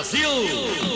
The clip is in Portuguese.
Brasil.